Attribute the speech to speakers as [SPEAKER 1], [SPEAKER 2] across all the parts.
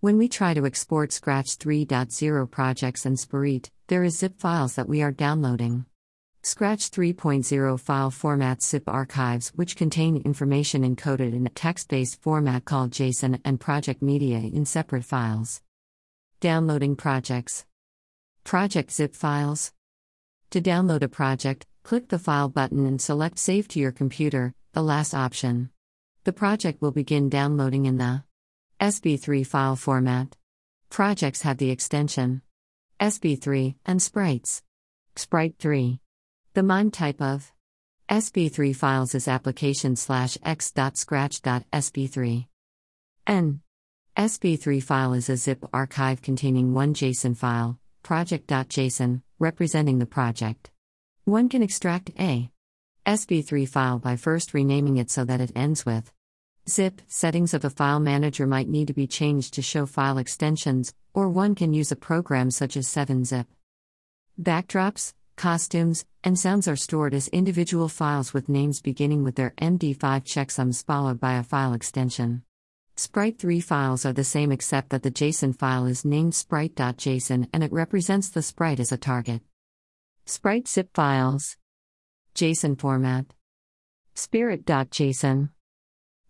[SPEAKER 1] When we try to export Scratch 3.0 projects and Spirit, there is zip files that we are downloading. Scratch 3.0 file formats zip archives which contain information encoded in a text-based format called JSON and project media in separate files. Downloading projects. Project zip files. To download a project, click the File button and select Save to your computer, the last option. The project will begin downloading in the SB3 file format. Projects have the extension SB3 and sprites. Sprite 3. The MIME type of SB3 files is application slash x.scratch.sb3. N. SB3 file is a zip archive containing one JSON file, project.json, representing the project. One can extract a SB3 file by first renaming it so that it ends with Zip settings of a file manager might need to be changed to show file extensions, or one can use a program such as 7-Zip. Backdrops, costumes, and sounds are stored as individual files with names beginning with their MD5 checksums followed by a file extension. Sprite 3 files are the same except that the JSON file is named sprite.json and it represents the sprite as a target. Sprite zip files. JSON format. Spirit.json.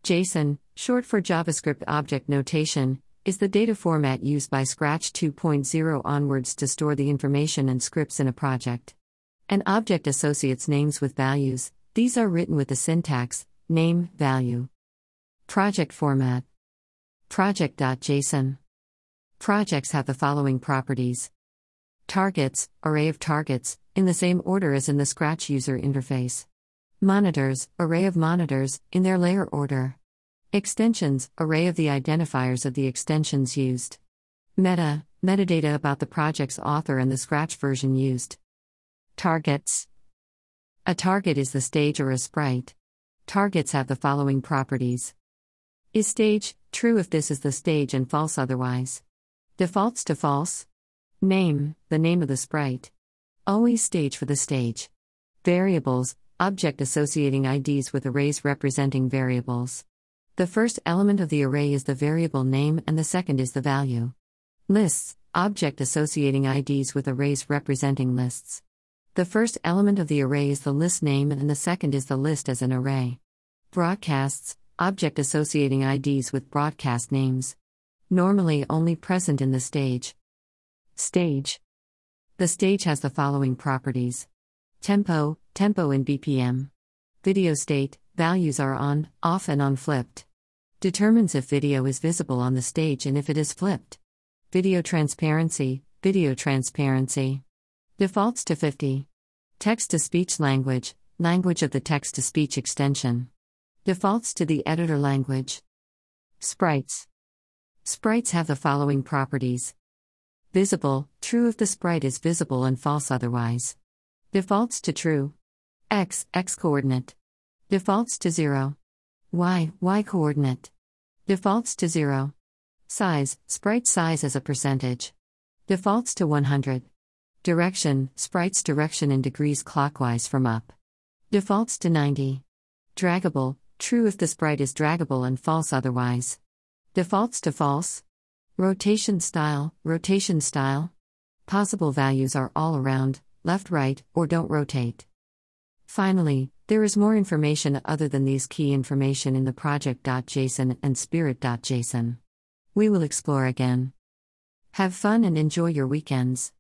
[SPEAKER 1] JSON, short for JavaScript Object Notation, is the data format used by Scratch 2.0 onwards to store the information and scripts in a project. An object associates names with values, these are written with the syntax name, value. Project format Project.json. Projects have the following properties Targets, array of targets, in the same order as in the Scratch user interface. Monitors, array of monitors, in their layer order. Extensions, array of the identifiers of the extensions used. Meta, metadata about the project's author and the Scratch version used. Targets. A target is the stage or a sprite. Targets have the following properties. Is stage, true if this is the stage and false otherwise. Defaults to false. Name, the name of the sprite. Always stage for the stage. Variables, object associating IDs with arrays representing variables. The first element of the array is the variable name and the second is the value. Lists, object associating IDs with arrays representing lists. The first element of the array is the list name and the second is the list as an array. Broadcasts, object associating IDs with broadcast names. Normally only present in the stage. Stage. The stage has the following properties Tempo, tempo in BPM. Video state, values are on, off, and on flipped. Determines if video is visible on the stage and if it is flipped. Video transparency, video transparency. Defaults to 50. Text to speech language, language of the text to speech extension. Defaults to the editor language. Sprites. Sprites have the following properties Visible, true if the sprite is visible and false otherwise. Defaults to true. X, X coordinate. Defaults to 0. Y, Y coordinate. Defaults to 0. Size, sprite size as a percentage. Defaults to 100. Direction, sprite's direction in degrees clockwise from up. Defaults to 90. Draggable, true if the sprite is draggable and false otherwise. Defaults to false. Rotation style, rotation style. Possible values are all around, left right, or don't rotate. Finally, there is more information other than these key information in the project.json and spirit.json. We will explore again. Have fun and enjoy your weekends.